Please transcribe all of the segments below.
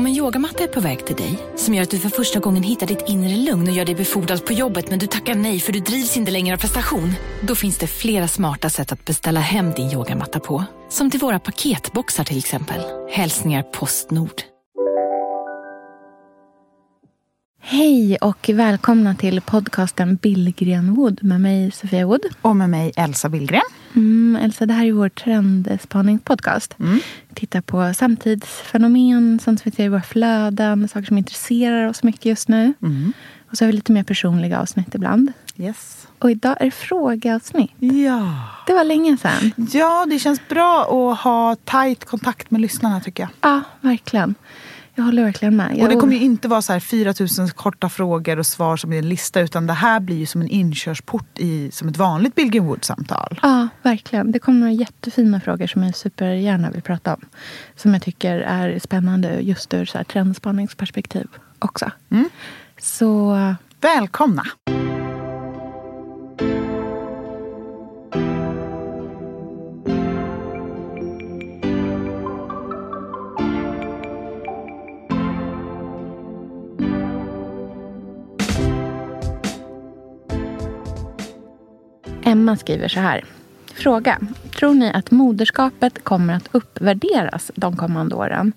Om en yogamatta är på väg till dig, som gör att du för första gången hittar ditt inre lugn och gör dig befordrad på jobbet men du tackar nej för du drivs inte längre av prestation. Då finns det flera smarta sätt att beställa hem din yogamatta på. Som till våra paketboxar till exempel. Hälsningar Postnord. Hej och välkomna till podcasten Billgren Wood med mig Sofia Wood. Och med mig Elsa Billgren. Mm, Elsa, det här är vår trendspaningspodcast. Mm. Tittar på samtidsfenomen, sånt som vi ser i våra flöden, saker som intresserar oss mycket just nu. Mm. Och så har vi lite mer personliga avsnitt ibland. Yes. Och idag är det frågeavsnitt. Ja. Det var länge sedan. ja, det känns bra att ha tajt kontakt med lyssnarna tycker jag. Ja, verkligen. Jag håller verkligen med. Jag Och det kommer ju inte vara så här 4 000 korta frågor och svar som i en lista utan det här blir ju som en inkörsport i som ett vanligt Billgren Wood-samtal. Ja, verkligen. Det kommer några jättefina frågor som jag supergärna vill prata om. Som jag tycker är spännande just ur så här trendspaningsperspektiv också. Mm. Så Välkomna! Emma skriver så här. Fråga. Tror ni att moderskapet kommer att uppvärderas de kommande åren?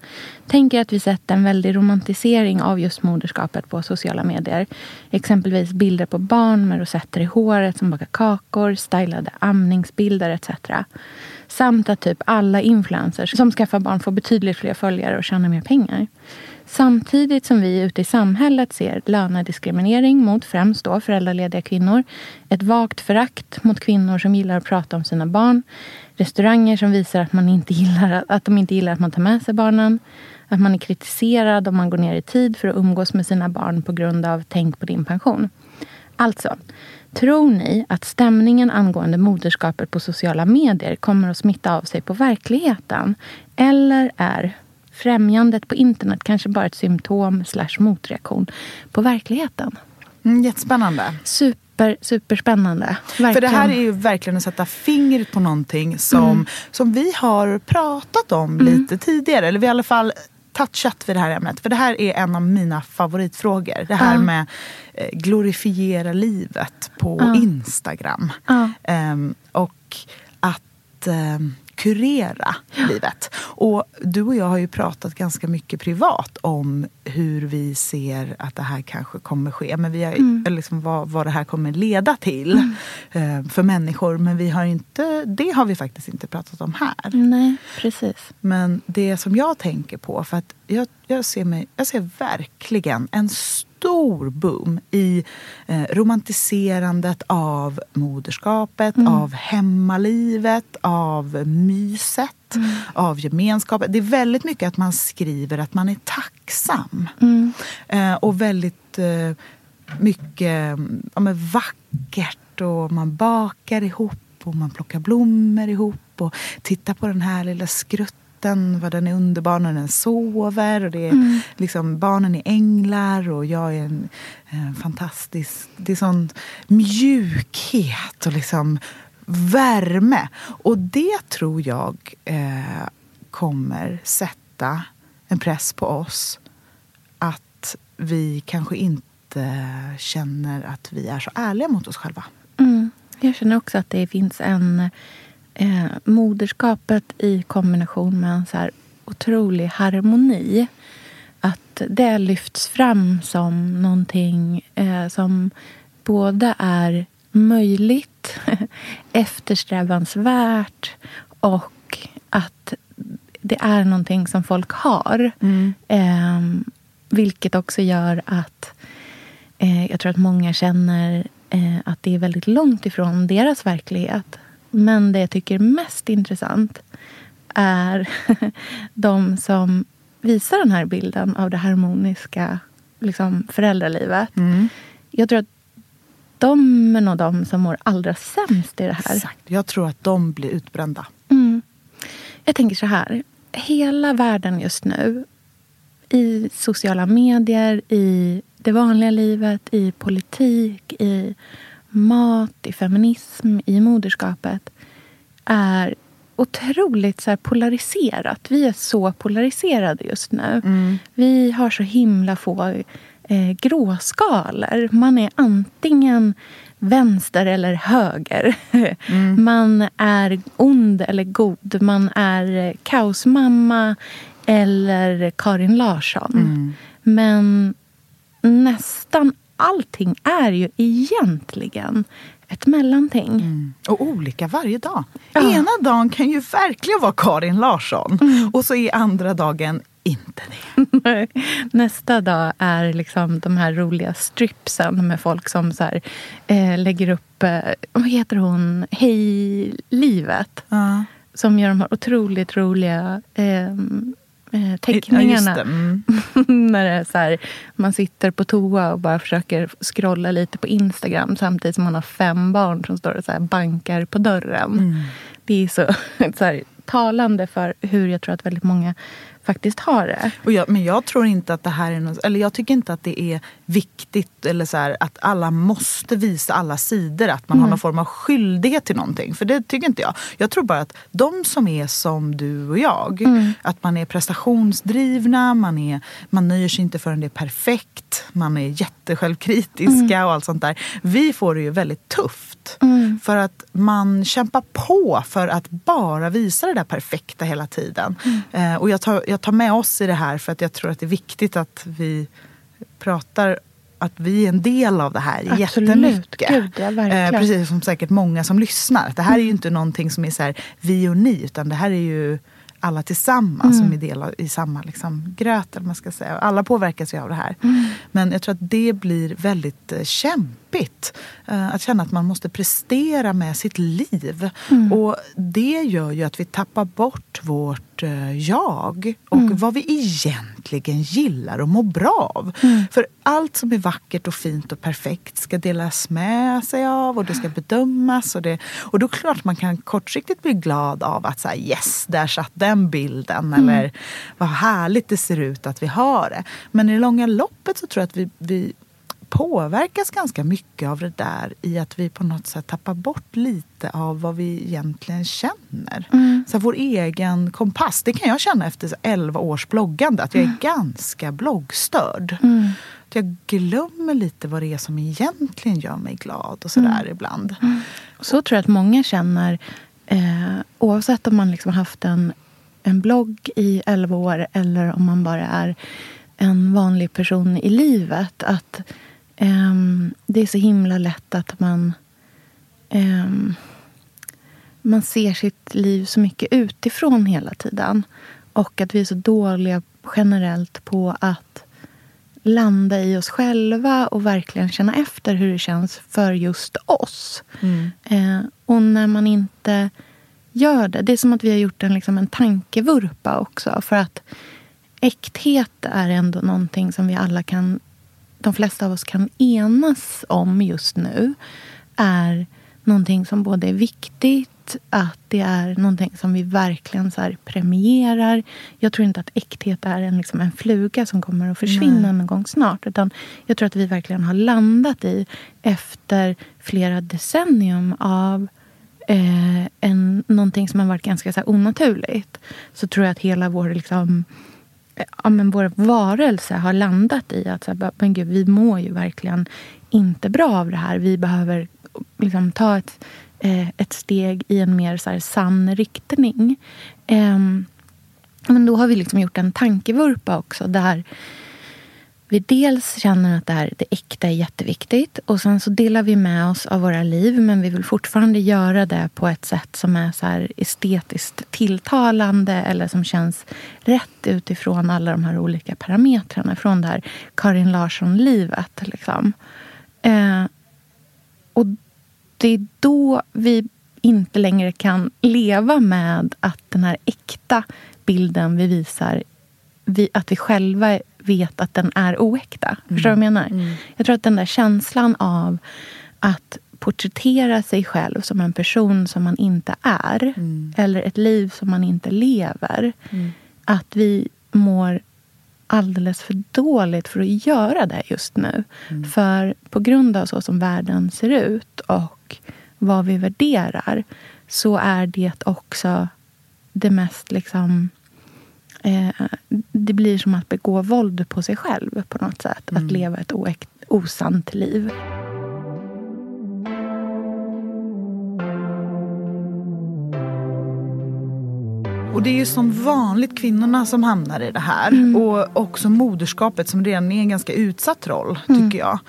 Tänker att vi sett en väldig romantisering av just moderskapet på sociala medier. Exempelvis bilder på barn med rosetter i håret som bakar kakor, stylade amningsbilder etc. Samt att typ alla influencers som skaffar barn får betydligt fler följare och tjänar mer pengar. Samtidigt som vi ute i samhället ser lönediskriminering mot främst då föräldralediga kvinnor, ett vagt förakt mot kvinnor som gillar att prata om sina barn, restauranger som visar att, man inte gillar, att de inte gillar att man tar med sig barnen, att man är kritiserad om man går ner i tid för att umgås med sina barn på grund av tänk på din pension. Alltså, tror ni att stämningen angående moderskapet på sociala medier kommer att smitta av sig på verkligheten? Eller är främjandet på internet kanske bara ett symptom slash motreaktion på verkligheten? Mm, jättespännande. Super, superspännande. Verkligen. För det här är ju verkligen att sätta fingret på någonting som, Mm. som vi har pratat om lite tidigare. Eller vi har i alla fall touchat vid det här ämnet. För det här är en av mina favoritfrågor. Det här Ja. med eh, glorifiera livet på Ja. Instagram. Ja. Ehm, och att ehm, kurera livet. Och du och jag har ju pratat ganska mycket privat om hur vi ser att det här kanske kommer ske. Men vi har, Mm. liksom vad, vad det här kommer leda till eh, för människor. Men vi har inte, det har vi faktiskt inte pratat om här. Nej, precis. Men det som jag tänker på, för att jag, jag, ser, mig, jag ser verkligen en stor boom i eh, romantiserandet av moderskapet, av hemmalivet, av myset, av gemenskapen. Det är väldigt mycket att man skriver att man är tacksam. Mm. Eh, och väldigt eh, mycket ja, men vackert och man bakar ihop och man plockar blommor ihop och tittar på den här lilla skrutten vad den är underbar när den sover. Och det är liksom, barnen är änglar och jag är en eh, fantastisk... Det är sån mjukhet och liksom värme. Och det tror jag eh, kommer sätta en press på oss att vi kanske inte känner att vi är så ärliga mot oss själva. Mm. Jag känner också att det finns en eh, moderskapet i kombination med en så här otrolig harmoni. Att det lyfts fram som någonting eh, som både är möjligt, eftersträvansvärt och att det är någonting som folk har. Eh, vilket också gör att eh, jag tror att många känner eh, att det är väldigt långt ifrån deras verklighet. Men det jag tycker är mest intressant är de som visar den här bilden av det harmoniska liksom, föräldralivet. Jag tror att de är nog de som mår allra sämst i det här. Exakt. Jag tror att de blir utbrända. Mm. Jag tänker så här. Hela världen just nu, i sociala medier, i det vanliga livet, i politik, i mat, i feminism, i moderskapet är otroligt så polariserat. Vi är så polariserade just nu. Mm. Vi har så himla få eh, gråskalor. Man är antingen vänster eller höger. Mm. Man är ond eller god. Man är eh, kaosmamma eller Karin Larsson. Mm. Men nästan allting är ju egentligen ett mellanting. Mm. Och olika varje dag. Ja. Ena dagen kan ju verkligen vara Karin Larsson och så är andra dagen inte det. Nästa dag är liksom de här roliga stripsen med folk som så här, eh, lägger upp, eh, vad heter hon, Hej livet. Ja. Som gör de här otroligt roliga eh, eh, Ja, teckningarna. det. Mm. när det är så här, man sitter på toa och bara försöker scrolla lite på Instagram samtidigt som man har fem barn som står och så här bankar på dörren. Mm. Det är så, så här, talande för hur jag tror att väldigt många faktiskt har det. Och jag, men jag tror inte att det här är något, eller jag tycker inte att det är viktigt eller så här, att alla måste visa alla sidor, att man har någon form av skyldighet till någonting. För det tycker inte jag. Jag tror bara att de som är som du och jag, att man är prestationsdrivna, man, är, man nöjer sig inte förrän det är perfekt, man är jättesjälvkritiska och allt sånt där. Vi får det ju väldigt tufft. För att man kämpar på för att bara visa det där perfekta hela tiden. Eh, och jag tar, jag tar med oss i det här för att jag tror att det är viktigt att vi pratar att vi är en del av det här Absolut. jättemycket. Gud, ja. Eh, precis som säkert många som lyssnar. Det här är ju inte någonting som är så här, vi och ni, utan det här är ju alla tillsammans som är del av, i samma liksom, gröt. Eller man ska säga. Alla påverkas ju av det här. Men jag tror att det blir väldigt eh, kämpigt. Eh, att känna att man måste prestera med sitt liv. Och det gör ju att vi tappar bort vårt eh, jag och vad vi egentligen gillar och mår bra av. För allt som är vackert och fint och perfekt ska delas med sig av och det ska bedömas. Och, det, och då är det klart man kan kortsiktigt bli glad av att säga yes, där satt den bilden. Eller vad härligt det ser ut att vi har det. Men i det långa loppet så tror jag att vi, vi påverkas ganska mycket av det där i att vi på något sätt tappar bort lite av vad vi egentligen känner. Så här, vår egen kompass, det kan jag känna efter så 11 års bloggande, att jag är ganska bloggstörd. Att jag glömmer lite vad det är som egentligen gör mig glad och sådär ibland. Så tror jag att många känner eh, oavsett om man liksom har haft en, en blogg i 11 år eller om man bara är en vanlig person i livet. Att ehm, det är så himla lätt att man ehm, man ser sitt liv så mycket utifrån hela tiden. Och att vi är så dåliga generellt på att landa i oss själva och verkligen känna efter hur det känns för just oss. Eh, och när man inte gör det. Det är som att vi har gjort en, liksom en tankevurpa också. För att äkthet är ändå någonting som vi alla kan, de flesta av oss kan enas om just nu. Är någonting som både är viktigt, att det är någonting som vi verkligen så premierar. Jag tror inte att äkthet är en, liksom en fluga som kommer att försvinna någon gång snart. Utan jag tror att vi verkligen har landat i, efter flera decennium av eh, en, någonting som har varit ganska så onaturligt. Så tror jag att hela vår liksom, ja, men vår varelse har landat i att så här, men gud, vi mår ju verkligen inte bra av det här. Vi behöver liksom, ta ett, eh, ett steg i en mer så här, sann riktning. Eh, men då har vi liksom gjort en tankevurpa också där vi dels känner att det, här, det äkta är jätteviktigt och sen så delar vi med oss av våra liv men vi vill fortfarande göra det på ett sätt som är så här estetiskt tilltalande eller som känns rätt utifrån alla de här olika parametrarna från det här Karin Larsson-livet. Liksom. Eh, och det är då vi inte längre kan leva med att den här äkta bilden vi visar, vi, att vi själva vet att den är oäkta. Förstår du vad jag menar? Jag tror att den där känslan av att porträttera sig själv som en person som man inte är. Mm. Eller ett liv som man inte lever. Att vi mår alldeles för dåligt för att göra det just nu. För på grund av så som världen ser ut och vad vi värderar så är det också det mest liksom... Eh, det blir som att begå våld på sig själv på något sätt. Att leva ett oäkt, osant liv. Och det är ju som vanligt kvinnorna som hamnar i det här. Och också moderskapet som redan är en ganska utsatt roll, tycker jag.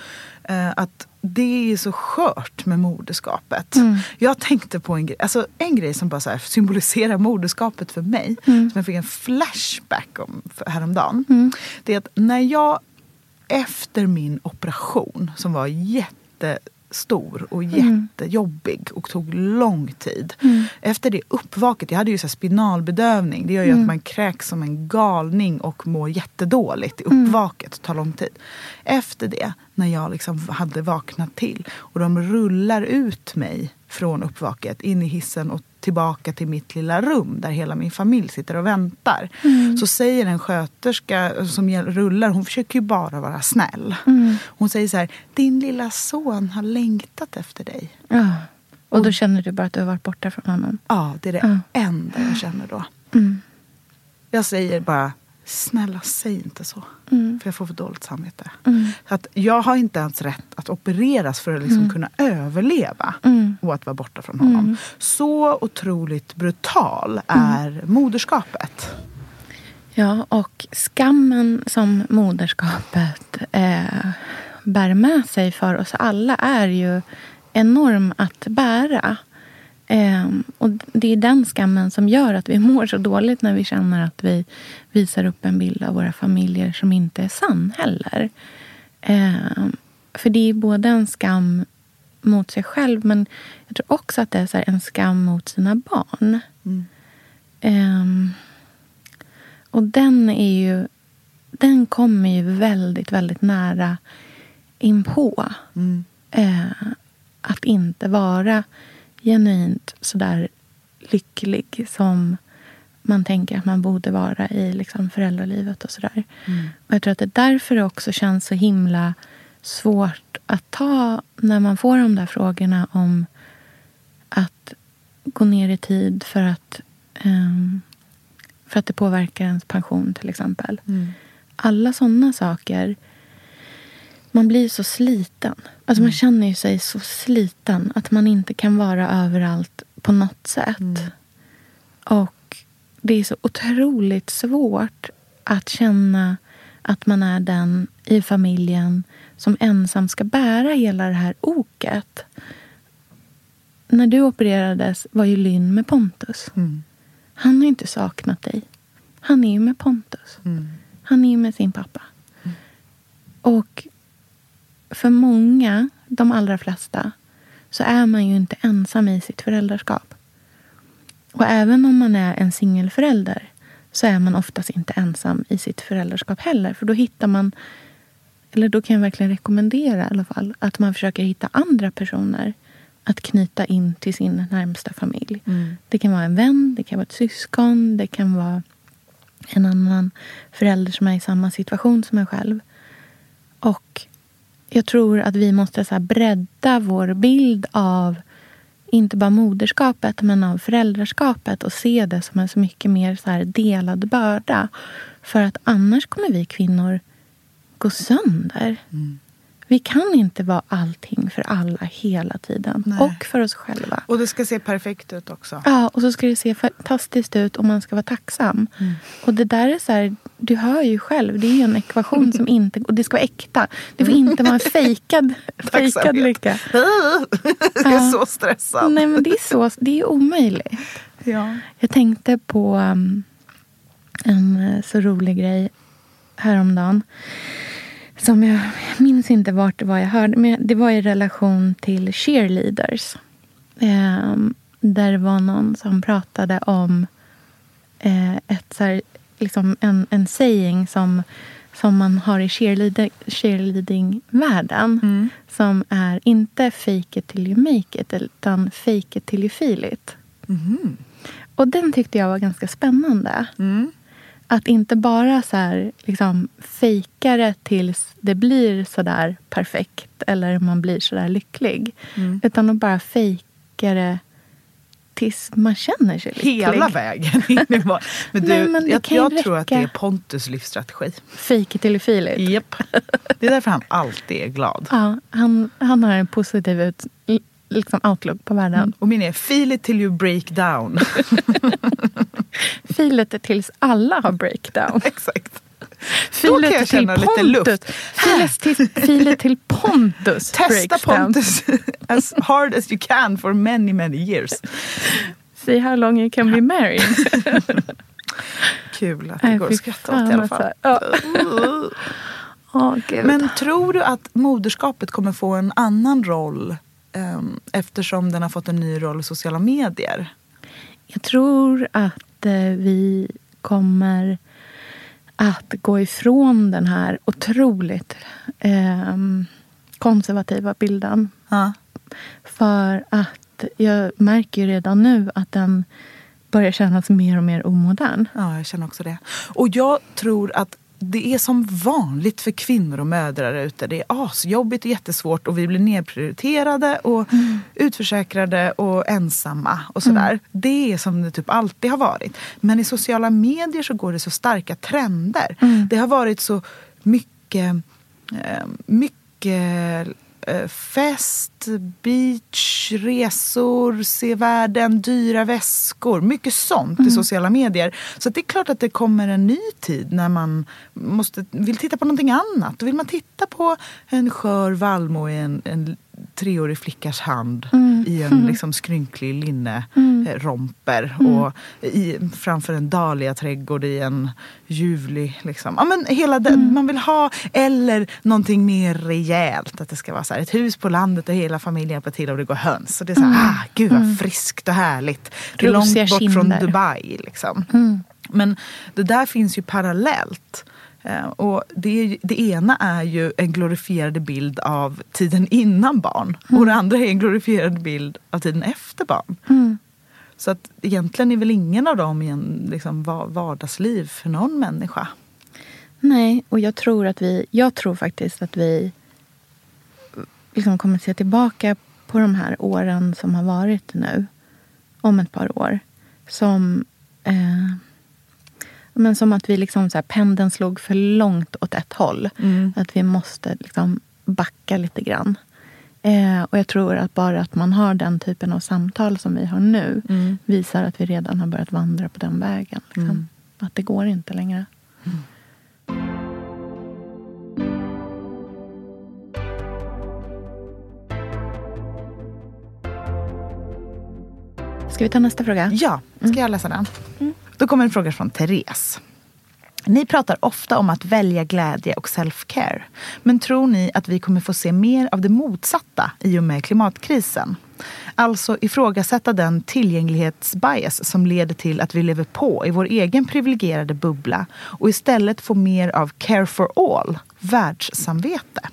Eh, att det är så skört med moderskapet. Jag tänkte på en grej, alltså en grej som bara så symboliserar moderskapet för mig. Som jag fick en flashback om häromdagen. Det är att när jag efter min operation som var jättestor och jättejobbig och tog lång tid. Efter det uppvaket, jag hade ju så spinalbedövning. Det gör ju att man kräks som en galning och mår jättedåligt i uppvaket. Det tar lång tid. Efter det, när jag liksom hade vaknat till och de rullar ut mig från uppvaket in i hissen och tillbaka till mitt lilla rum där hela min familj sitter och väntar. Så säger en sköterska som hjäl- rullar, hon försöker ju bara vara snäll. Hon säger så här, din lilla son har längtat efter dig. Ja. Och då känner du bara att du har varit borta från honom. Ja, det är det Ja. enda jag känner då. Jag säger bara, snälla säg inte så. För jag får för dåligt samvete. Så att jag har inte ens rätt att opereras för att liksom kunna överleva. Och att vara borta från honom. Så otroligt brutal är moderskapet. Ja, och skammen som moderskapet eh, bär med sig för oss alla är ju enorm att bära. Eh, och det är den skammen som gör att vi mår så dåligt när vi känner att vi visar upp en bild av våra familjer som inte är sann heller. Eh, för det är både en skam mot sig själv men jag tror också att det är en skam mot sina barn. Ehm, och den är ju... Den kommer ju väldigt, väldigt nära inpå. Eh, att inte vara genuint sådär lycklig som man tänker att man borde vara i liksom föräldralivet och sådär. Och jag tror att det är därför det också känns så himla svårt att ta när man får de där frågorna om att gå ner i tid för att, ehm, för att det påverkar ens pension till exempel. Alla sådana saker. Man blir så sliten. Alltså Man känner ju sig så sliten att man inte kan vara överallt på något sätt. Och det är så otroligt svårt att känna att man är den i familjen som ensam ska bära hela det här oket. När du opererades var ju Lynn med Pontus. Han har inte saknat dig. Han är ju med Pontus. Han är ju med sin pappa. Och för många, de allra flesta, så är man ju inte ensam i sitt föräldraskap. Och även om man är en singelförälder så är man oftast inte ensam i sitt föräldraskap heller. För då hittar man, eller då kan jag verkligen rekommendera i alla fall, att man försöker hitta andra personer att knyta in till sin närmsta familj. Det kan vara en vän, det kan vara ett syskon, det kan vara en annan förälder som är i samma situation som en själv. Och jag tror att vi måste så här bredda vår bild av inte bara moderskapet men av föräldraskapet och se det som en så mycket mer så här delad börda. För att annars kommer vi kvinnor gå sönder. Mm. Vi kan inte vara allting för alla hela tiden. Nej. Och för oss själva. Och det ska se perfekt ut också. Ja, och så ska det se fantastiskt ut och man ska vara tacksam. Och det där är så här, du hör ju själv, det är ju en ekvation som inte... Och det ska vara äkta. Det får inte vara en fejkad, fejkad lycka. jag är så stressad. Nej, men det är, så, det är omöjligt. Ja. Jag tänkte på um, en eh, så rolig grej häromdagen. Som jag, jag minns inte vart det var jag hörde. Men det var i relation till cheerleaders. Ehm, där det var någon som pratade om eh, ett så här, liksom en, en saying som som man har i cheerleading, cheerleading-världen. Mm. Som är inte fake it till you make it, utan fake it till you feel it. Mhm. Och den tyckte jag var ganska spännande. Mm. Att inte bara så här, liksom, fejka det tills det blir så där perfekt eller man blir så där lycklig. Mm. Utan att bara fejka det tills man känner sig lycklig. Hela vägen in i var- Men du, Nej, men jag, jag tror att det är. Pontus livsstrategi. Fake it till. Japp. Det är därför han alltid är glad. Ja, han, han har en positiv ut, liksom outlook på världen. Och min är feel it till you break down. Feel it tills alla har breakdown. Exakt. Feel kan it jag känna lite luft. Feel it till, feel it till Pontus Testa. Pontus as hard as you can for many many years. See how long you can be married. Kul att det går att skratta åt i alla fall. alltså. Ja. Åh, gud. Men tror du att moderskapet kommer få en annan roll ehm, eftersom den har fått en ny roll i sociala medier? Jag tror att eh, vi kommer att gå ifrån den här otroligt ehm, konservativa bilden. Ja. För att jag märker ju redan nu att den börjar kännas mer och mer omodern. Ja, jag känner också det. Och jag tror att det är som vanligt för kvinnor och mödrar ute. Det är asjobbigt och jättesvårt och vi blir nedprioriterade och utförsäkrade och ensamma och sådär. Det är som det typ alltid har varit. Men i sociala medier så går det så starka trender. Det har varit så mycket, eh, mycket fest, beach, resor, se världen, dyra väskor. Mycket sånt i sociala medier. Så det är klart att det kommer en ny tid när man måste, vill titta på någonting annat. Då vill man titta på en skör vallmo i en, en treårig flickas hand i en liksom skrynklig linneromper och i, framför en dahliaträdgård i en ljuvlig... Liksom. Ja, men hela den, Man vill ha, eller någonting mer rejält. Att det ska vara så här, ett hus på landet där hela familjen hjälper till och det går höns. Och det är så här, ah, gud vad friskt och härligt. Det är långt bort från kinder. Dubai. Liksom. Men det där finns ju parallellt. Eh, Och det, det ena är ju en glorifierad bild av tiden innan barn. Och det andra är en glorifierad bild av tiden efter barn. Så att egentligen är väl ingen av dem i en liksom, va- vardagsliv för någon människa. Nej, och jag tror att vi, jag tror faktiskt att vi liksom kommer att se tillbaka på de här åren som har varit nu om ett par år. Som, eh, men som att vi liksom så här, pendeln slog för långt åt ett håll. Att vi måste liksom backa lite grann. Eh, och jag tror att bara att man har den typen av samtal som vi har nu visar att vi redan har börjat vandra på den vägen. Liksom. Att det går inte längre. Ska vi ta nästa fråga? Ja, ska jag läsa den? Då kommer en fråga från Therese. Ni pratar ofta om att välja glädje och self-care. Men tror ni att vi kommer få se mer av det motsatta i och med klimatkrisen? Alltså ifrågasätta den tillgänglighetsbias som leder till att vi lever på i vår egen privilegierade bubbla och istället få mer av care for all, världssamvete.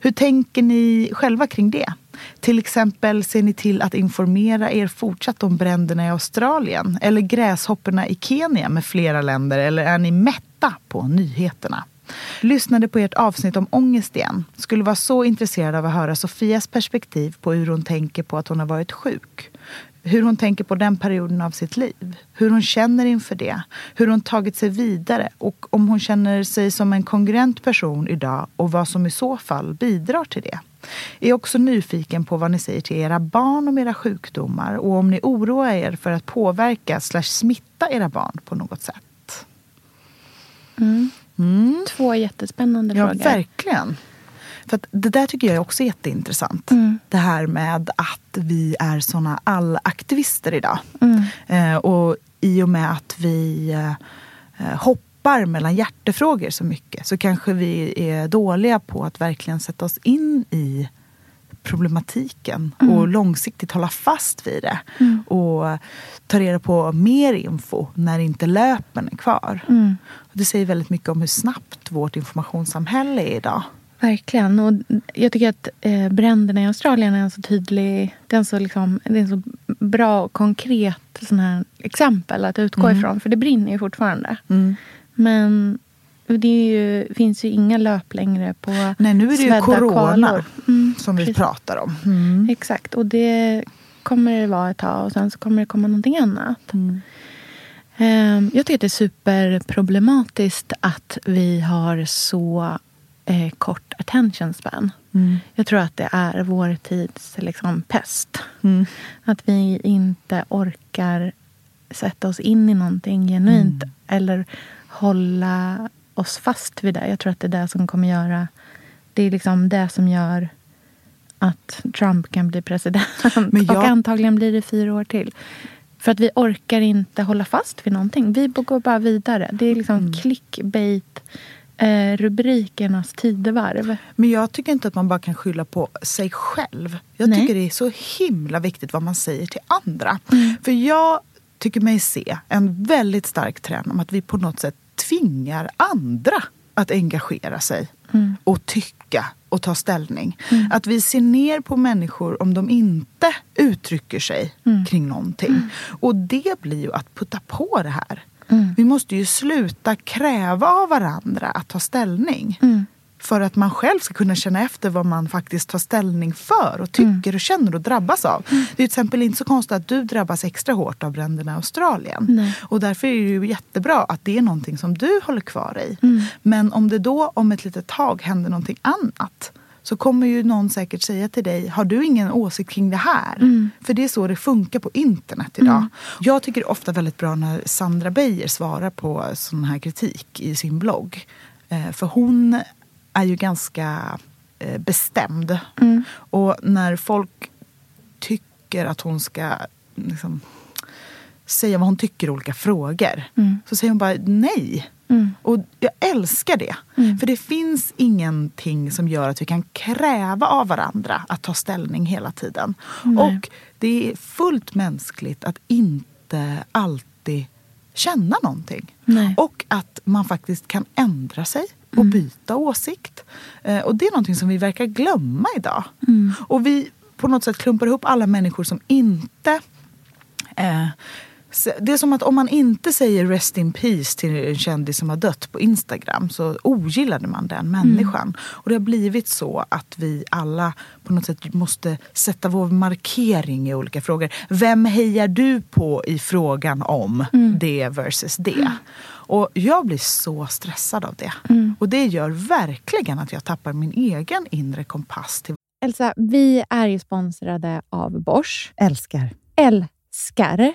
Hur tänker ni själva kring det? Till exempel ser ni till att informera er fortsatt om bränderna i Australien eller gräshopporna i Kenya med flera länder eller är ni mätta på nyheterna? Lyssnade på ert avsnitt om ångest igen. Skulle vara så intresserad av att höra Sofias perspektiv på hur hon tänker på att hon har varit sjuk. Hur hon tänker på den perioden av sitt liv. Hur hon känner inför det. Hur hon tagit sig vidare och om hon känner sig som en kongruent person idag och vad som i så fall bidrar till det. Är också nyfiken på vad ni säger till era barn om era sjukdomar och om ni oroar er för att påverka slash smitta era barn på något sätt. Två jättespännande Ja, frågor. verkligen. För det där tycker jag också är jätteintressant. Mm. Det här med att vi är såna allaktivister idag. Mm. Eh, och i och med att vi eh, hoppar mellan hjärtefrågor så mycket så kanske vi är dåliga på att verkligen sätta oss in i problematiken Mm. och långsiktigt hålla fast vid det. Och ta reda på mer info när inte löpen är kvar. Mm. Det säger väldigt mycket om hur snabbt vårt informationssamhälle är idag. Verkligen. Och jag tycker att eh, bränderna i Australien är en så tydlig... Det är en så, liksom, det är en så bra och konkret sån här exempel att utgå ifrån. För det brinner ju fortfarande. Men det är ju, finns ju inga löp längre på Nej, nu är det ju corona. Mm, som vi precis. pratar om. Mm. Exakt. Och det kommer det vara ett tag och sen så kommer det komma någonting annat. Mm. Ehm, Jag tycker att det är superproblematiskt att vi har så eh, kort attention span. Mm. Jag tror att det är vår tids liksom, pest. Mm. Att vi inte orkar sätta oss in i någonting genuint Mm. eller hålla oss fast vid det. Jag tror att det är det som kommer göra... Det är liksom det som gör att Trump kan bli president. Men jag- Och antagligen blir det fyra år till. För att vi orkar inte hålla fast vid någonting. Vi går bara vidare. Det är liksom Mm. clickbait, eh, rubrikernas tidevarv. Men jag tycker inte att man bara kan skylla på sig själv. Jag Nej. tycker det är så himla viktigt vad man säger till andra. Mm. För jag tycker mig se en väldigt stark trend om att vi på något sätt tvingar andra att engagera sig Mm. och tycka och ta ställning. Att vi ser ner på människor om de inte uttrycker sig Mm. kring någonting. Och det blir ju att putta på det här. Mm. Vi måste ju sluta kräva av varandra att ta ställning. Mm. För att man själv ska kunna känna efter vad man faktiskt tar ställning för och tycker och känner och drabbas av. Det är till exempel inte så konstigt att du drabbas extra hårt av bränderna i Australien. Nej. Och därför är det ju jättebra att det är någonting som du håller kvar i. Mm. Men om det då om ett litet tag händer någonting annat så kommer ju någon säkert säga till dig, har du ingen åsikt kring det här? Mm. För det är så det funkar på internet idag. Jag tycker ofta väldigt bra när Sandra Beijer svarar på sån här kritik i sin blogg. Eh, för hon är ju ganska eh, bestämd. Mm. Och när folk tycker att hon ska liksom, säga vad hon tycker i olika frågor Mm. så säger hon bara nej. Mm. Och jag älskar det. Mm. För det finns ingenting som gör att vi kan kräva av varandra att ta ställning hela tiden. Nej. Och det är fullt mänskligt att inte alltid känna någonting. Nej. Och att man faktiskt kan ändra sig och Mm. byta åsikt. Eh, och det är någonting som vi verkar glömma idag. Mm. Och vi på något sätt klumpar ihop alla människor som inte Eh, det är som att om man inte säger rest in peace till en kändis som har dött på Instagram så ogillade man den människan. Och det har blivit så att vi alla på något sätt måste sätta vår markering i olika frågor. Vem hejar du på i frågan om det versus det? Och jag blir så stressad av det. Och det gör verkligen att jag tappar min egen inre kompass till Elsa, vi är ju sponsrade av Bosch. älskar. Älskar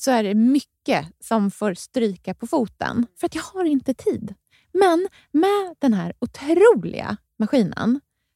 så är det mycket som får stryka på foten. För att jag har inte tid. Men med den här otroliga maskinen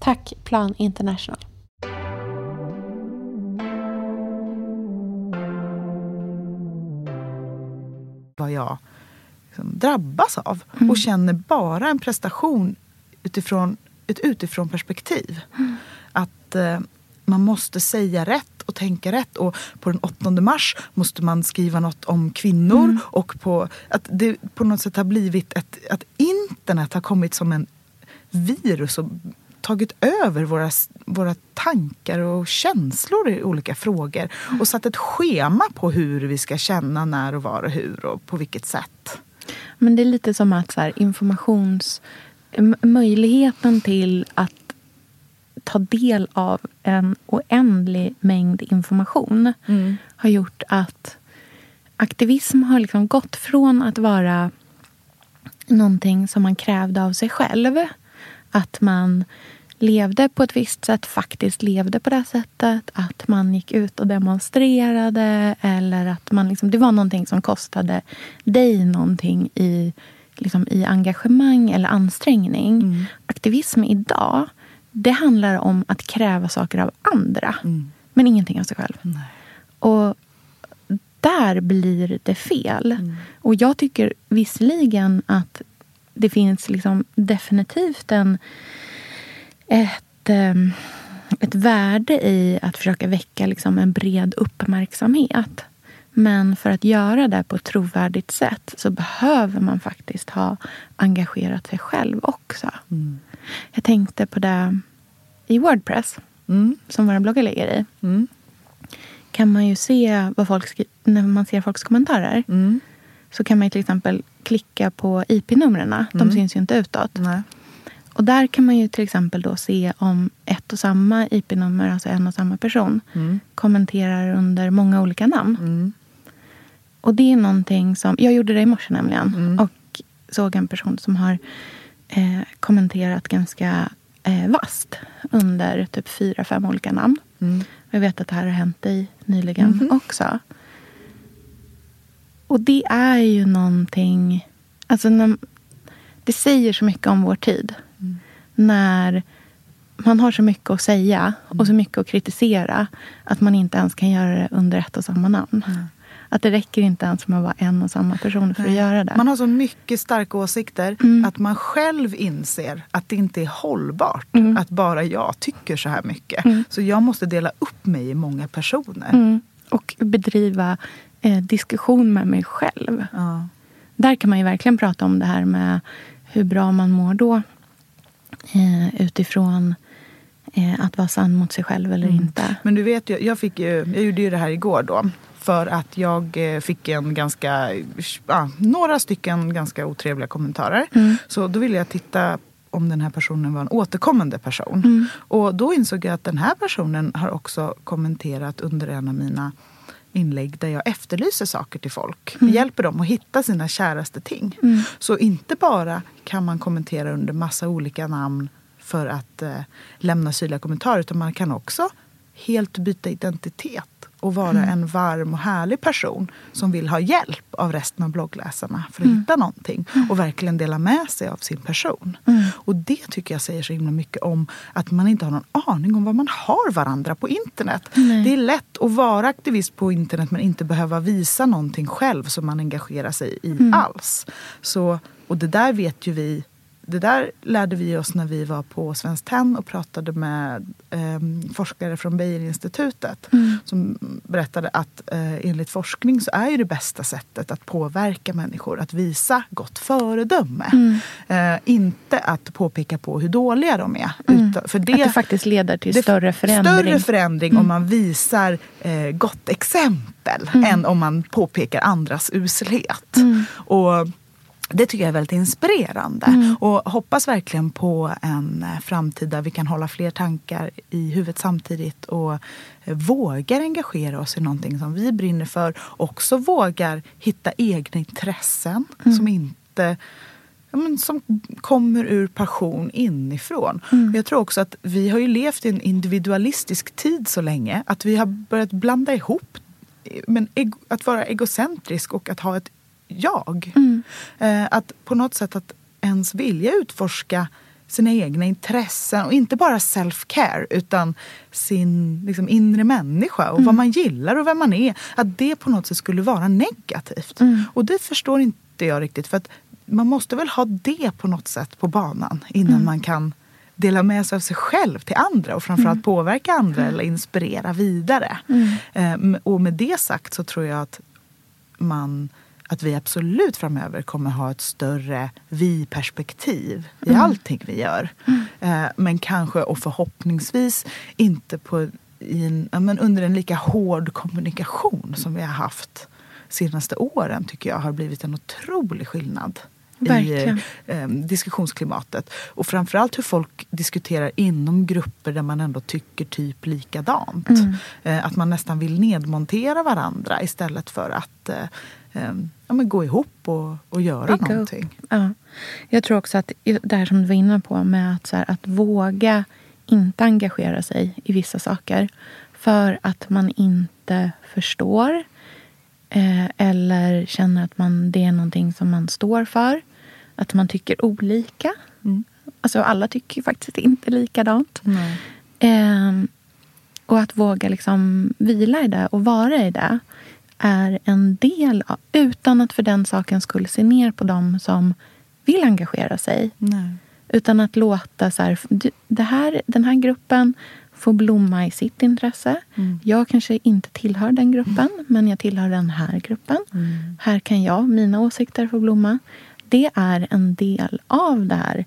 Tack Plan International. vad jag liksom drabbas av. Mm. Och känner bara en prestation utifrån ett utifrån perspektiv. Mm. Att eh, man måste säga rätt och tänka rätt. Och på den 8 mars måste man skriva något om kvinnor. Mm. Och på, att det på något sätt har blivit ett, att internet har kommit som en virus och tagit över våra, våra tankar och känslor i olika frågor och satt ett schema på hur vi ska känna, när och var och hur och på vilket sätt. Men det är lite som att så här, informations... Möjligheten till att ta del av en oändlig mängd information Mm. har gjort att aktivism har liksom gått från att vara någonting som man krävde av sig själv. Att man levde på ett visst sätt, faktiskt levde på det sättet. Att man gick ut och demonstrerade. Eller att man liksom, det var någonting som kostade dig någonting i, liksom, i engagemang eller ansträngning. Mm. Aktivism idag, det handlar om att kräva saker av andra. Mm. Men ingenting av sig själv. Nej. Och där blir det fel. Mm. Och jag tycker visserligen att det finns liksom definitivt en, ett, em, ett värde i att försöka väcka liksom en bred uppmärksamhet. Men för att göra det på ett trovärdigt sätt så behöver man faktiskt ha engagerat sig själv också. Mm. Jag tänkte på det i Wordpress, Mm. som våra bloggar ligger i. Mm. kan man ju se vad folk när man ser folks kommentarer. Mm. Så kan man till exempel klicka på IP-numren. De Mm. syns ju inte utåt. Nej. Och där kan man ju till exempel då se om ett och samma IP-nummer, alltså en och samma person, Mm. kommenterar under många olika namn. Mm. Och det är någonting som... Jag gjorde det i morse nämligen. Mm. Och såg en person som har eh, kommenterat ganska eh, vast under typ fyra, fem olika namn. Mm. Jag vet att det här har hänt dig nyligen Mhm. också. Och det är ju någonting... Alltså när, det säger så mycket om vår tid. Mm. När man har så mycket att säga och så mycket att kritisera att man inte ens kan göra det under ett och samma namn. Att det räcker inte ens med att vara en och samma person för att Nej. göra det. Man har så mycket starka åsikter Mm. att man själv inser att det inte är hållbart Mm. att bara jag tycker så här mycket. Mm. Så jag måste dela upp mig i många personer. mm. Och bedriva eh, diskussion med mig själv. Ja. Där kan man ju verkligen prata om det här med hur bra man mår då. Eh, utifrån eh, att vara sann mot sig själv eller Mm. inte. Men du vet ju, jag, fick ju, jag gjorde ju det här igår då. För att jag eh, fick en ganska, ja, några stycken ganska otrevliga kommentarer. Mm. Så då ville jag titta om den här personen var en återkommande person. Mm. Och då insåg jag att den här personen har också kommenterat under en av mina inlägg där jag efterlyser saker till folk. Mm. Hjälper dem att hitta sina käraste ting. Mm. Så inte bara kan man kommentera under massa olika namn för att eh, lämna syrliga kommentarer utan man kan också helt byta identitet och vara Mm. en varm och härlig person som vill ha hjälp av resten av bloggläsarna för att Mm. hitta någonting och verkligen dela med sig av sin person. Mm. Och det tycker jag säger så himla mycket om att man inte har någon aning om vad man har varandra på internet. Det är lätt att vara aktivist på internet men inte behöva visa någonting själv som man engagerar sig i Mm. alls. Så, och det där vet ju vi det där lärde vi oss när vi var på Svenskt Tenn och pratade med eh, forskare från Beijerinstitutet Mm. som berättade att eh, enligt forskning så är ju det bästa sättet att påverka människor att visa gott föredöme. Mm. Eh, inte att påpeka på hur dåliga de är. Mm. Utan, för att det faktiskt leder till det- större förändring. Större förändring Mm. om man visar eh, gott exempel Mm. än om man påpekar andras uselhet. Mm. Och det tycker jag är väldigt inspirerande. Mm. Och hoppas verkligen på en eh, framtid där vi kan hålla fler tankar i huvudet samtidigt och eh, vågar engagera oss i någonting som vi brinner för. Också vågar hitta egna intressen Mm. som inte men som kommer ur passion inifrån. Mm. Jag tror också att vi har ju levt i en individualistisk tid så länge att vi har börjat blanda ihop eh, men att vara egocentrisk och att ha ett jag. Mm. Eh, att på något sätt att ens vilja utforska sina egna intressen och inte bara self-care utan sin liksom, inre människa och Mm. vad man gillar och vem man är. Att det på något sätt skulle vara negativt. Mm. Och det förstår inte jag riktigt. För att man måste väl ha det på något sätt på banan innan Mm. man kan dela med sig av sig själv till andra och framförallt Mm. påverka andra eller inspirera vidare. Mm. Eh, och med det sagt så tror jag att man att vi absolut framöver kommer ha ett större vi-perspektiv i allting vi gör. Eh, men kanske och förhoppningsvis inte på, i en, ja, men under en lika hård kommunikation som vi har haft senaste åren tycker jag har blivit en otrolig skillnad i Verkligen. eh, diskussionsklimatet. Och framförallt hur folk diskuterar inom grupper där man ändå tycker typ likadant. Mm. Eh, att man nästan vill nedmontera varandra istället för att eh, ja, men gå ihop och, och göra Bygga upp. någonting. Ja. Jag tror också att det här som du var inne på med att, så här, att våga inte engagera sig i vissa saker för att man inte förstår eh, eller känner att man, det är någonting som man står för. Att man tycker olika. Mm. Alltså alla tycker ju faktiskt inte likadant. Ehm, och att våga liksom vila i det och vara i det är en del av, utan att för den sakens skull se ner på dem som vill engagera sig. Nej. Utan att låta så här, det här, den här gruppen får blomma i sitt intresse. Mm. Jag kanske inte tillhör den gruppen, men jag tillhör den här gruppen. Mm. Här kan jag, mina åsikter få blomma. Det är en del av det här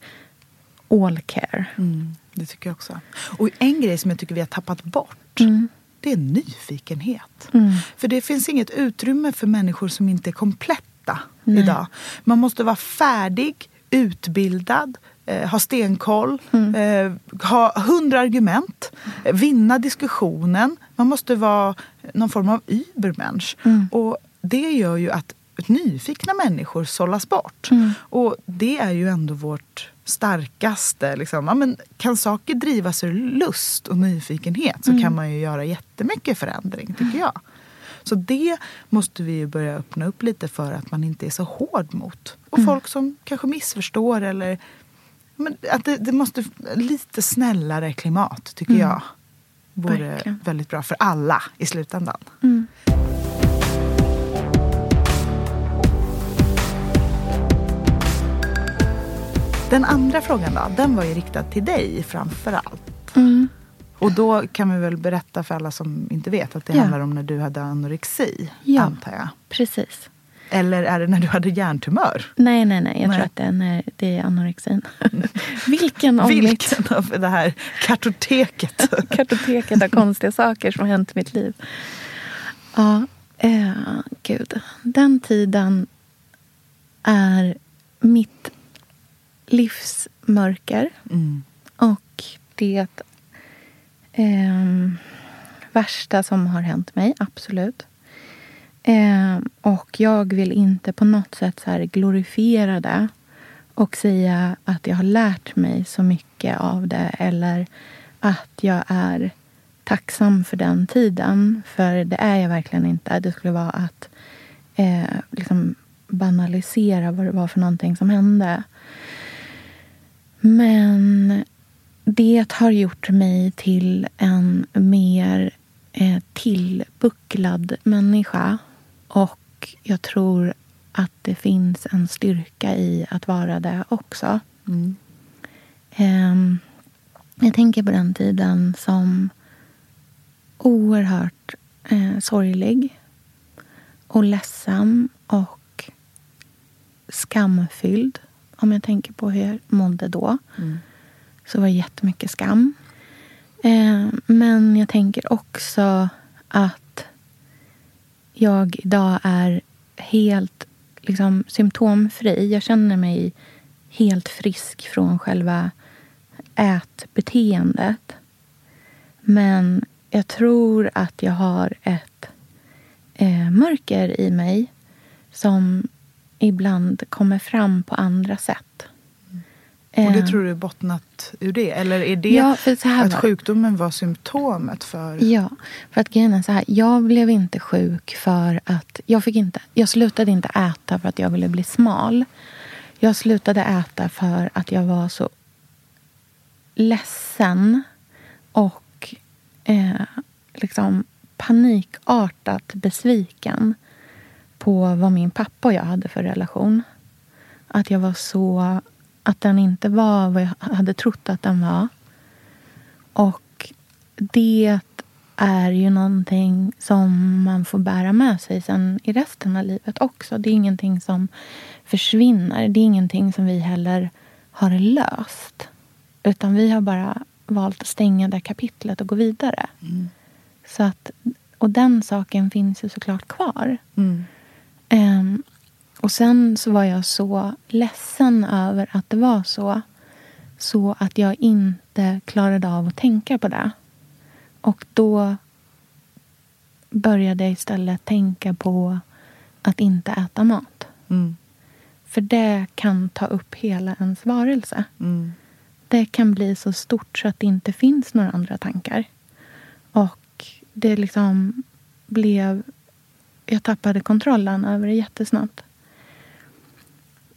all care. Mm, det tycker jag också. Och en grej som jag tycker vi har tappat bort, Mm. Det är nyfikenhet. Mm. För det finns inget utrymme för människor som inte är kompletta Nej. idag. Man måste vara färdig, utbildad, eh, ha stenkoll, Mm. eh, ha hundra argument, eh, vinna diskussionen. Man måste vara någon form av übermensch. Mm. Och det gör ju att nyfikna människor sållas bort. Mm. Och det är ju ändå vårt starkaste. Liksom. Ja, men kan saker drivas ur lust och nyfikenhet så Mm. kan man ju göra jättemycket förändring, tycker jag. Så det måste vi ju börja öppna upp lite för att man inte är så hård mot. Och Mm. folk som kanske missförstår eller men att det, det måste lite snällare klimat, tycker Mm. jag. Vore Verkligen. väldigt bra för alla i slutändan. Den andra frågan då, den var ju riktad till dig framför allt. Mm. Och då kan vi väl berätta för alla som inte vet att det Ja. handlar om när du hade anorexi, Ja. antar jag. Precis. Eller är det när du hade hjärntumör? Nej, nej, nej. Jag Nej. tror att det är, när det är anorexin. Vilken ångest. Vilken av det här kartoteket? kartoteket av konstiga saker som har hänt i mitt liv. Ja, eh, gud. Den tiden är mitt livs mörker. Mm. Och det ehm, värsta som har hänt mig, absolut. Ehm, och jag vill inte på något sätt så glorifiera det och säga att jag har lärt mig så mycket av det eller att jag är tacksam för den tiden. För det är jag verkligen inte. Det skulle vara att eh, liksom banalisera vad det var för någonting som hände. Men det har gjort mig till en mer eh, tillbucklad människa. Och jag tror att det finns en styrka i att vara det också. Mm. Ehm, jag tänker på den tiden som oerhört eh, sorglig och ledsam och skamfylld. Om jag tänker på hur jag mådde då Mm. så var det jättemycket skam. Eh, men jag tänker också att jag idag är helt liksom, symptomfri. Jag känner mig helt frisk från själva ätbeteendet. Men jag tror att jag har ett eh, mörker i mig som ibland kommer fram på andra sätt. Och det Eh, tror du är bottnat ur det? Eller är det Ja, att var- sjukdomen var symptomet för... Ja, för att grejen är så här. Jag blev inte sjuk för att... Jag, fick inte, jag slutade inte äta för att jag ville bli smal. Jag slutade äta för att jag var så ledsen och eh, liksom panikartat besviken på vad min pappa och jag hade för relation. Att jag var så... Att den inte var vad jag hade trott att den var. Och det är ju någonting som man får bära med sig sen i resten av livet också. Det är ingenting som försvinner. Det är ingenting som vi heller har löst. Utan vi har bara valt att stänga det kapitlet och gå vidare. Mm. Så att, och den saken finns ju såklart kvar. Mm. Ehm, och sen så var jag så ledsen över att det var så. Så att jag inte klarade av att tänka på det. Och då började jag istället tänka på att inte äta mat. Mm. För det kan ta upp hela ens varelse. Mm. Det kan bli så stort så att det inte finns några andra tankar. Och det liksom blev... Jag tappade kontrollen över det jättesnabbt.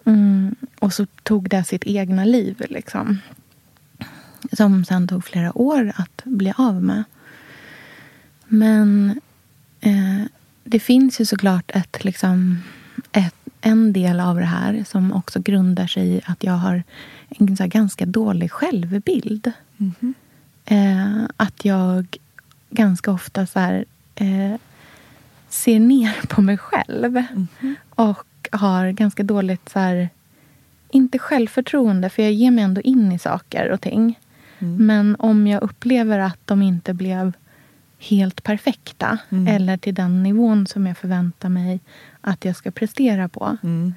Mm, och så tog det sitt egna liv. Liksom. Som sen tog flera år att bli av med. Men eh, det finns ju såklart ett, liksom, ett, en del av det här som också grundar sig i att jag har en så här, ganska dålig självbild. Mhm. Eh, att jag ganska ofta så här, eh, ser ner på mig själv. Och har ganska dåligt, så här, inte självförtroende, för jag ger mig ändå in i saker och ting. Men om jag upplever att de inte blev helt perfekta Mm. eller till den nivån som jag förväntar mig att jag ska prestera på Mm.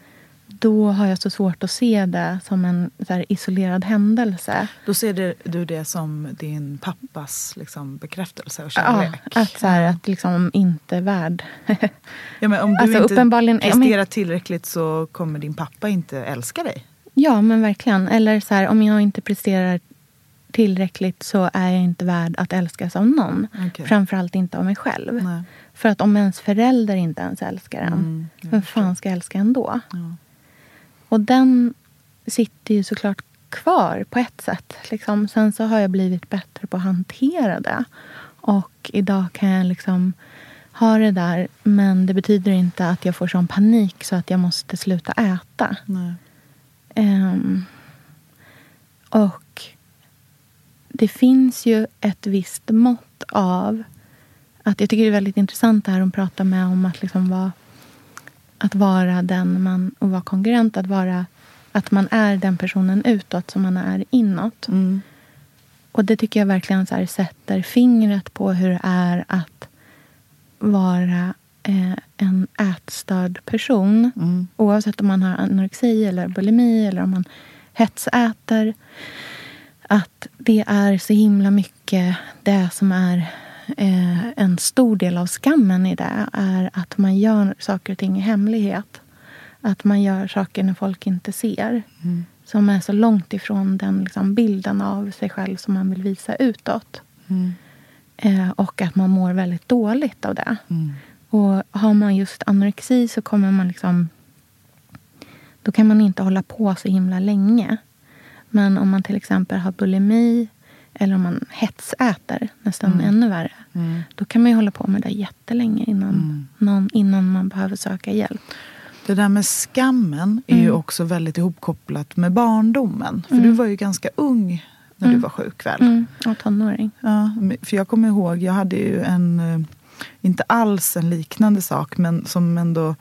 Då har jag så svårt att se det som en så isolerad händelse. Då ser det, du det som din pappas liksom, bekräftelse och Ja, kärlek? att, så här, att liksom inte är värd. Ja, men om du Alltså, inte uppenbarligen- ja, men- presterar tillräckligt så kommer din pappa inte älska dig. ja, men verkligen. Eller så här, om jag inte presterar tillräckligt så är jag inte värd att älskas av någon. Okej. Framförallt inte av mig själv. Nej. För att om ens förälder inte ens älskar en, Mm, vem fan ska älska en då? Ja. Och den sitter ju såklart kvar på ett sätt. Liksom. Sen så har jag blivit bättre på att hantera det. Och idag kan jag liksom ha det där. Men det betyder inte att jag får sån panik så att jag måste sluta äta. Ehm, och det finns ju ett visst mått av... att Jag tycker det är väldigt intressant det här hon pratar med om att liksom vara, att vara den man... och vara konkurrent. Att, vara, att man är den personen utåt som man är inåt. Mm. Och det tycker jag verkligen så här sätter fingret på hur det är att vara eh, en ätstörd person. Mm. Oavsett om man har anorexi eller bulimi eller om man hetsäter. Att det är så himla mycket det som är eh, en stor del av skammen i det är att man gör saker och ting i hemlighet. Att man gör saker när folk inte ser. Mm. Som är så långt ifrån den liksom, bilden av sig själv som man vill visa utåt. Mm. Eh, och att man mår väldigt dåligt av det. Mm. Och har man just anorexi så kommer man liksom... Då kan man inte hålla på så himla länge. Men om man till exempel har bulimi eller om man hetsäter, nästan Mm. ännu värre. Mm. Då kan man ju hålla på med det jättelänge innan, Mm. någon, innan man behöver söka hjälp. Det där med skammen är ju Mm. också väldigt ihopkopplat med barndomen. För Mm. du var ju ganska ung när du Mm. var sjuk väl? Mm, och tonåring. Ja, för jag kommer ihåg, jag hade ju en, eh, inte alls en liknande sak, men som ändå,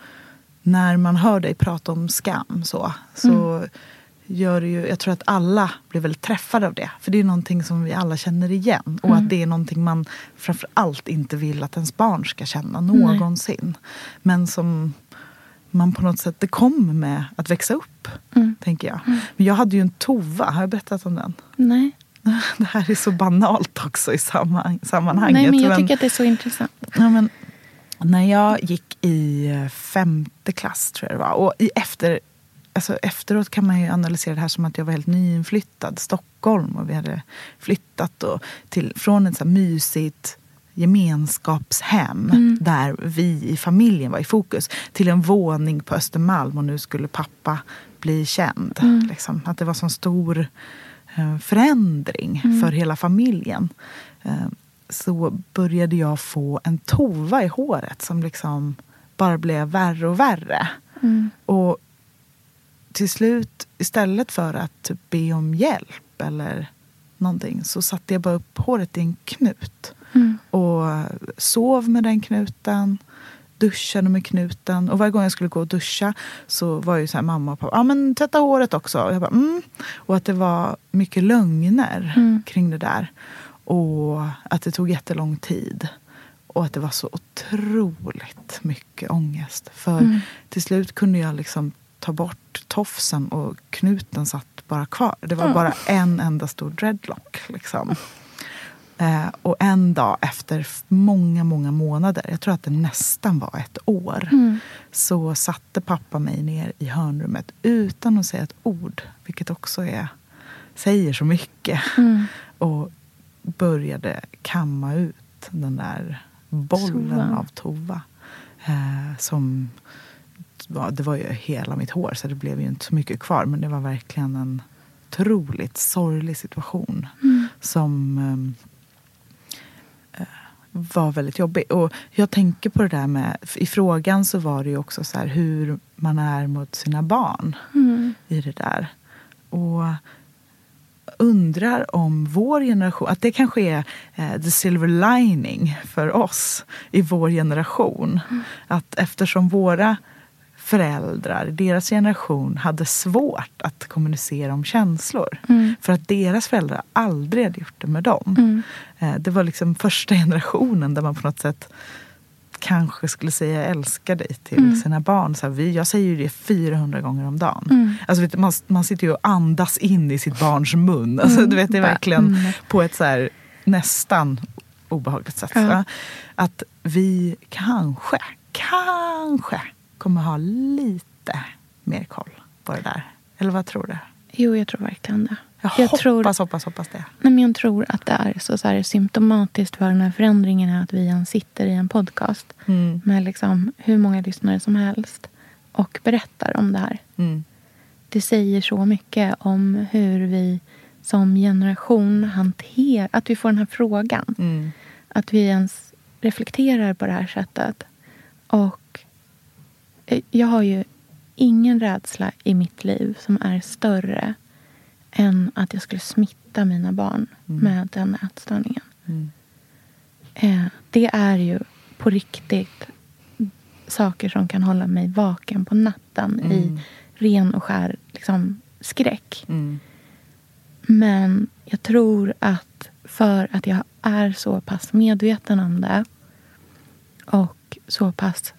när man hör dig prata om skam så, så gör ju, jag tror att alla blir väldigt träffade av det. För det är någonting som vi alla känner igen. Och att det är någonting man framför allt inte vill att ens barn ska känna någonsin. Men som man på något sätt, det kommer med att växa upp, Mm. tänker jag. Men jag hade ju en tova, har jag berättat om den? Nej. Det här är så banalt också i samma, sammanhanget. Nej, men jag tycker att det är så intressant. ja, men, när jag gick i eh, femte klass, tror jag det var, och i efter, alltså efteråt kan man ju analysera det här som att jag var helt nyinflyttad Stockholm och vi hade flyttat och till, från ett så här mysigt gemenskapshem Mm. där vi i familjen var i fokus till en våning på Östermalm och nu skulle pappa bli känd. Mm. Liksom, att det var så stor eh, förändring Mm. för hela familjen. Eh, så började jag få en tova i håret som liksom bara blev värre och värre. Mm. Och till slut, istället för att typ be om hjälp eller någonting så satte jag bara upp håret i en knut. Mm. Och sov med den knuten. Duschade med knuten. Och varje gång jag skulle gå och duscha så var ju så här mamma och pappa, ja ah, men tvätta håret också. Och, jag bara, mm. och att det var mycket lögner Mm. kring det där. Och att det tog jättelång tid. Och att det var så otroligt mycket ångest. För Mm. till slut kunde jag liksom ta bort tofsen och knuten satt bara kvar. Det var Mm. bara en enda stor dreadlock. Liksom. Eh, och en dag efter många, många månader, jag tror att det nästan var ett år, Mm. så satte pappa mig ner i hörnrummet utan att säga ett ord, vilket också är, säger så mycket. Mm. Och började kamma ut den där bollen Tova. av tova. Eh, som, ja, det var ju hela mitt hår så det blev ju inte så mycket kvar. Men det var verkligen en otroligt sorglig situation. Mm. Som ehm, eh, var väldigt jobbig. Och jag tänker på det där med, i frågan så var det ju också så här hur man är mot sina barn Mm. i det där. Och undrar om vår generation, att det kanske är eh, the silver lining för oss i vår generation. Att eftersom våra föräldrar, deras generation, hade svårt att kommunicera om känslor. Mm. För att deras föräldrar aldrig hade gjort det med dem. Mm. Eh, det var liksom första generationen där man på något sätt kanske skulle säga älskar dig till Mm. sina barn. Så här, vi, jag säger ju det 400 gånger om dagen. Mm. Alltså, vet, man, man sitter ju och andas in i sitt barns mun. Alltså, Mm. du vet, det är Bara, verkligen mm. på ett så här, nästan obehagligt sätt. Att vi kanske, kanske kommer ha lite mer koll på det där. Eller vad tror du? Jo, jag tror verkligen det. Jag, Jag hoppas, tror- hoppas, hoppas det. Nej, men jag tror att det är så, så här, symptomatiskt för den här förändringen är att vi ens sitter i en podcast Mm. med liksom hur många lyssnare som helst och berättar om det här. Mm. Det säger så mycket om hur vi som generation hanterar... Att vi får den här frågan. Mm. Att vi ens reflekterar på det här sättet. Och jag har ju ingen rädsla i mitt liv som är större än att jag skulle smitta mina barn Mm. med den ätstörningen. Mm. Eh, det är ju på riktigt saker som kan hålla mig vaken på natten i Mm. ren och skär liksom, skräck. Mm. Men jag tror att för att jag är så pass medveten om det och så pass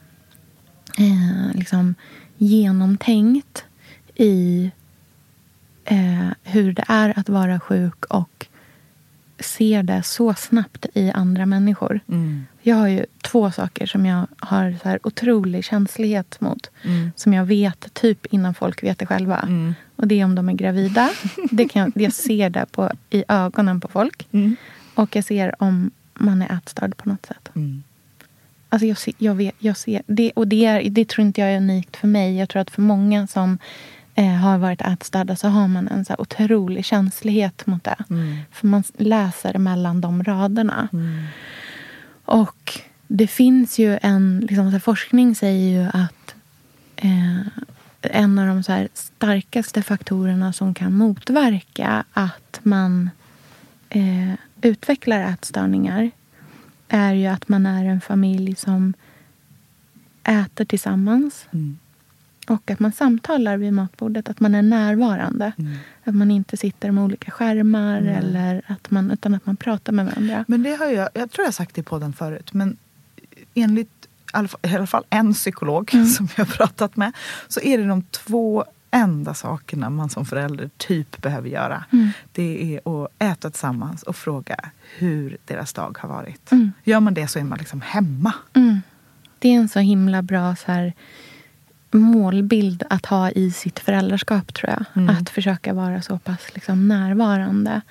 eh, liksom genomtänkt i eh, hur det är att vara sjuk och ser det så snabbt i andra människor. Mm. Jag har ju två saker som jag har så här otrolig känslighet mot. Mm. Som jag vet typ innan folk vet det själva. Mm. Och det är om de är gravida. Det kan jag, jag ser det på, i ögonen på folk. Mm. Och jag ser om man är ätstörd på något sätt. Mm. Alltså jag, ser, jag, vet, jag ser det. Och det, är, det tror inte jag är unikt för mig. Jag tror att för många som eh, har varit ätstörda så har man en så otrolig känslighet mot det. Mm. För man läser mellan de raderna. Mm. Och det finns ju en... Liksom, så här, forskning säger ju att eh, en av de så starkaste faktorerna som kan motverka att man eh, utvecklar ätstörningar är ju att man är en familj som äter tillsammans Mm. och att man samtalar vid matbordet, att man är närvarande. Mm. Att man inte sitter med olika skärmar, Mm. eller att man, utan att man pratar med varandra. Men det har jag, jag tror jag har sagt det i podden förut, men enligt i alla fall- i alla fall en psykolog Mm. som jag har pratat med, så är det de två enda sakerna man som förälder typ behöver göra. Mm. Det är att äta tillsammans och fråga hur deras dag har varit. Mm. Gör man det så är man liksom hemma. Mm. Det är en så himla bra så här, målbild att ha i sitt föräldraskap, tror jag. Mm. Att försöka vara så pass liksom, närvarande.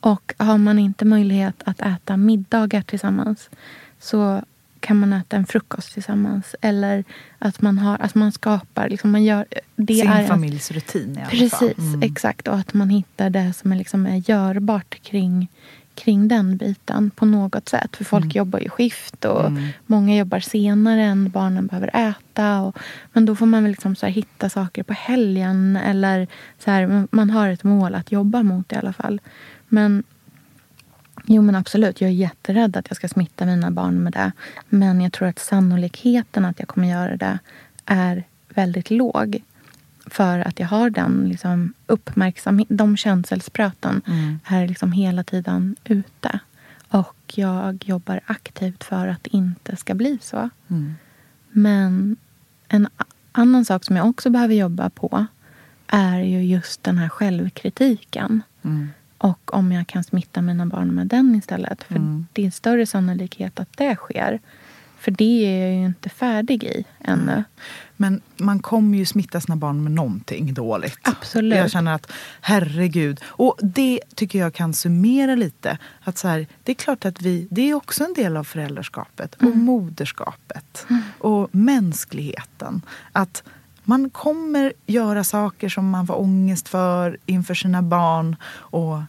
Och har man inte möjlighet att äta middagar tillsammans så kan man äta en frukost tillsammans. Eller att man, har, att man skapar... Liksom man gör, det Sin är familjs rutin i alla Precis, fall. Mm. exakt. Och att man hittar det som är, liksom är görbart kring, kring den biten på något sätt. För folk Mm. jobbar ju skift och Mm. många jobbar senare än barnen behöver äta. Och, men då får man väl liksom så här hitta saker på helgen. Eller så här, man har ett mål att jobba mot i alla fall. Men Jo men absolut, jag är jätterädd att jag ska smitta mina barn med det. Men jag tror att sannolikheten att jag kommer göra det är väldigt låg. För att jag har den liksom, uppmärksamhet, de känselspröten Mm. är liksom hela tiden ute. Och jag jobbar aktivt för att det inte ska bli så. Mm. Men en annan sak som jag också behöver jobba på är ju just den här självkritiken. Mm. Och om jag kan smitta mina barn med den istället. För Mm. det är större sannolikhet att det sker. För det är jag ju inte färdig i ännu. Men man kommer ju smitta sina barn med någonting dåligt. Absolut. Jag känner att herregud. Och det tycker jag kan summera lite. Att så här, det är klart att vi, det är också en del av föräldraskapet och moderskapet. Och mänskligheten. Att man kommer göra saker som man får ångest för inför sina barn. Och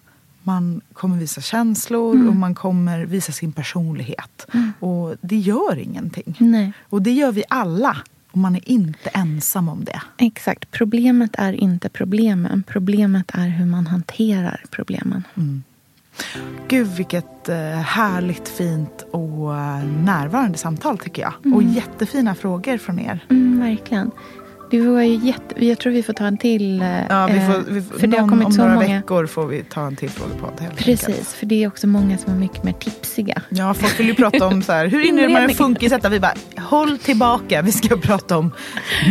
man kommer visa känslor och man kommer visa sin personlighet. Och det gör ingenting. Nej, Och det gör vi alla. Och man är inte ensam om det. exakt. Problemet är inte problemen. Problemet är hur man hanterar problemen. Gud vilket eh, härligt, fint och eh, närvarande samtal tycker jag. Och jättefina frågor från er. Mm, verkligen. Det var ju jätte... Jag tror vi får ta en till. Ja, vi får, eh, vi får, för det har någon, kommit om så några många. veckor får vi ta en till frågepodd. helt enkelt. Precis, för det är också många som är mycket mer tipsiga. Ja, folk vill ju prata om så här, hur inreder man en funkisetta? Vi bara, håll tillbaka, vi ska prata om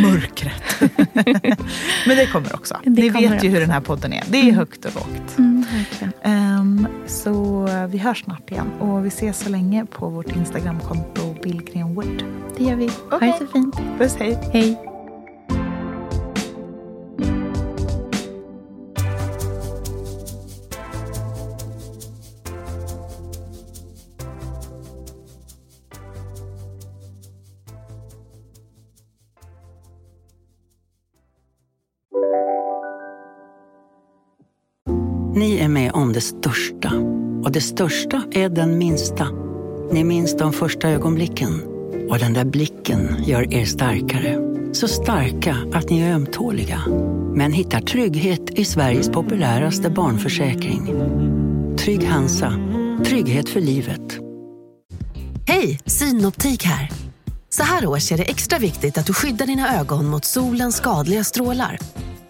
mörkret. Men det kommer också. Det Ni kommer vet ju hur den här podden är. Det är högt och lågt. Mm. Ehm, så vi hörs snart igen. Och vi ses så länge på vårt Instagramkonto Billgren Wood. Det gör vi. Ha Okej. det så fint. Puss, hej. Hej. Är med om det största. Och det största är den minsta. Ni minns de första ögonblicken. Och den där blicken gör er starkare. Så starka att ni är ömtåliga. Men hittar trygghet i Sveriges populäraste barnförsäkring. Trygg Hansa. Trygghet för livet. Hej, Synoptik här. Så här års är det extra viktigt att du skyddar dina ögon mot solens skadliga strålar.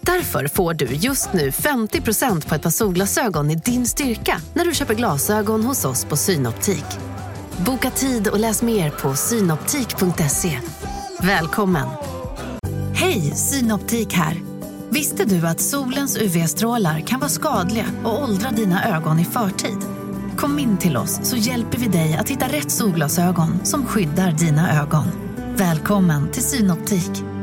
Därför får du just nu 50% på ett par solglasögon i din styrka när du köper glasögon hos oss på Synoptik. Boka tid och läs mer på synoptik.se. Välkommen! Hej, Synoptik här. Visste du att solens UV-strålar kan vara skadliga och åldra dina ögon i förtid? Kom in till oss så hjälper vi dig att hitta rätt solglasögon som skyddar dina ögon. Välkommen till Synoptik.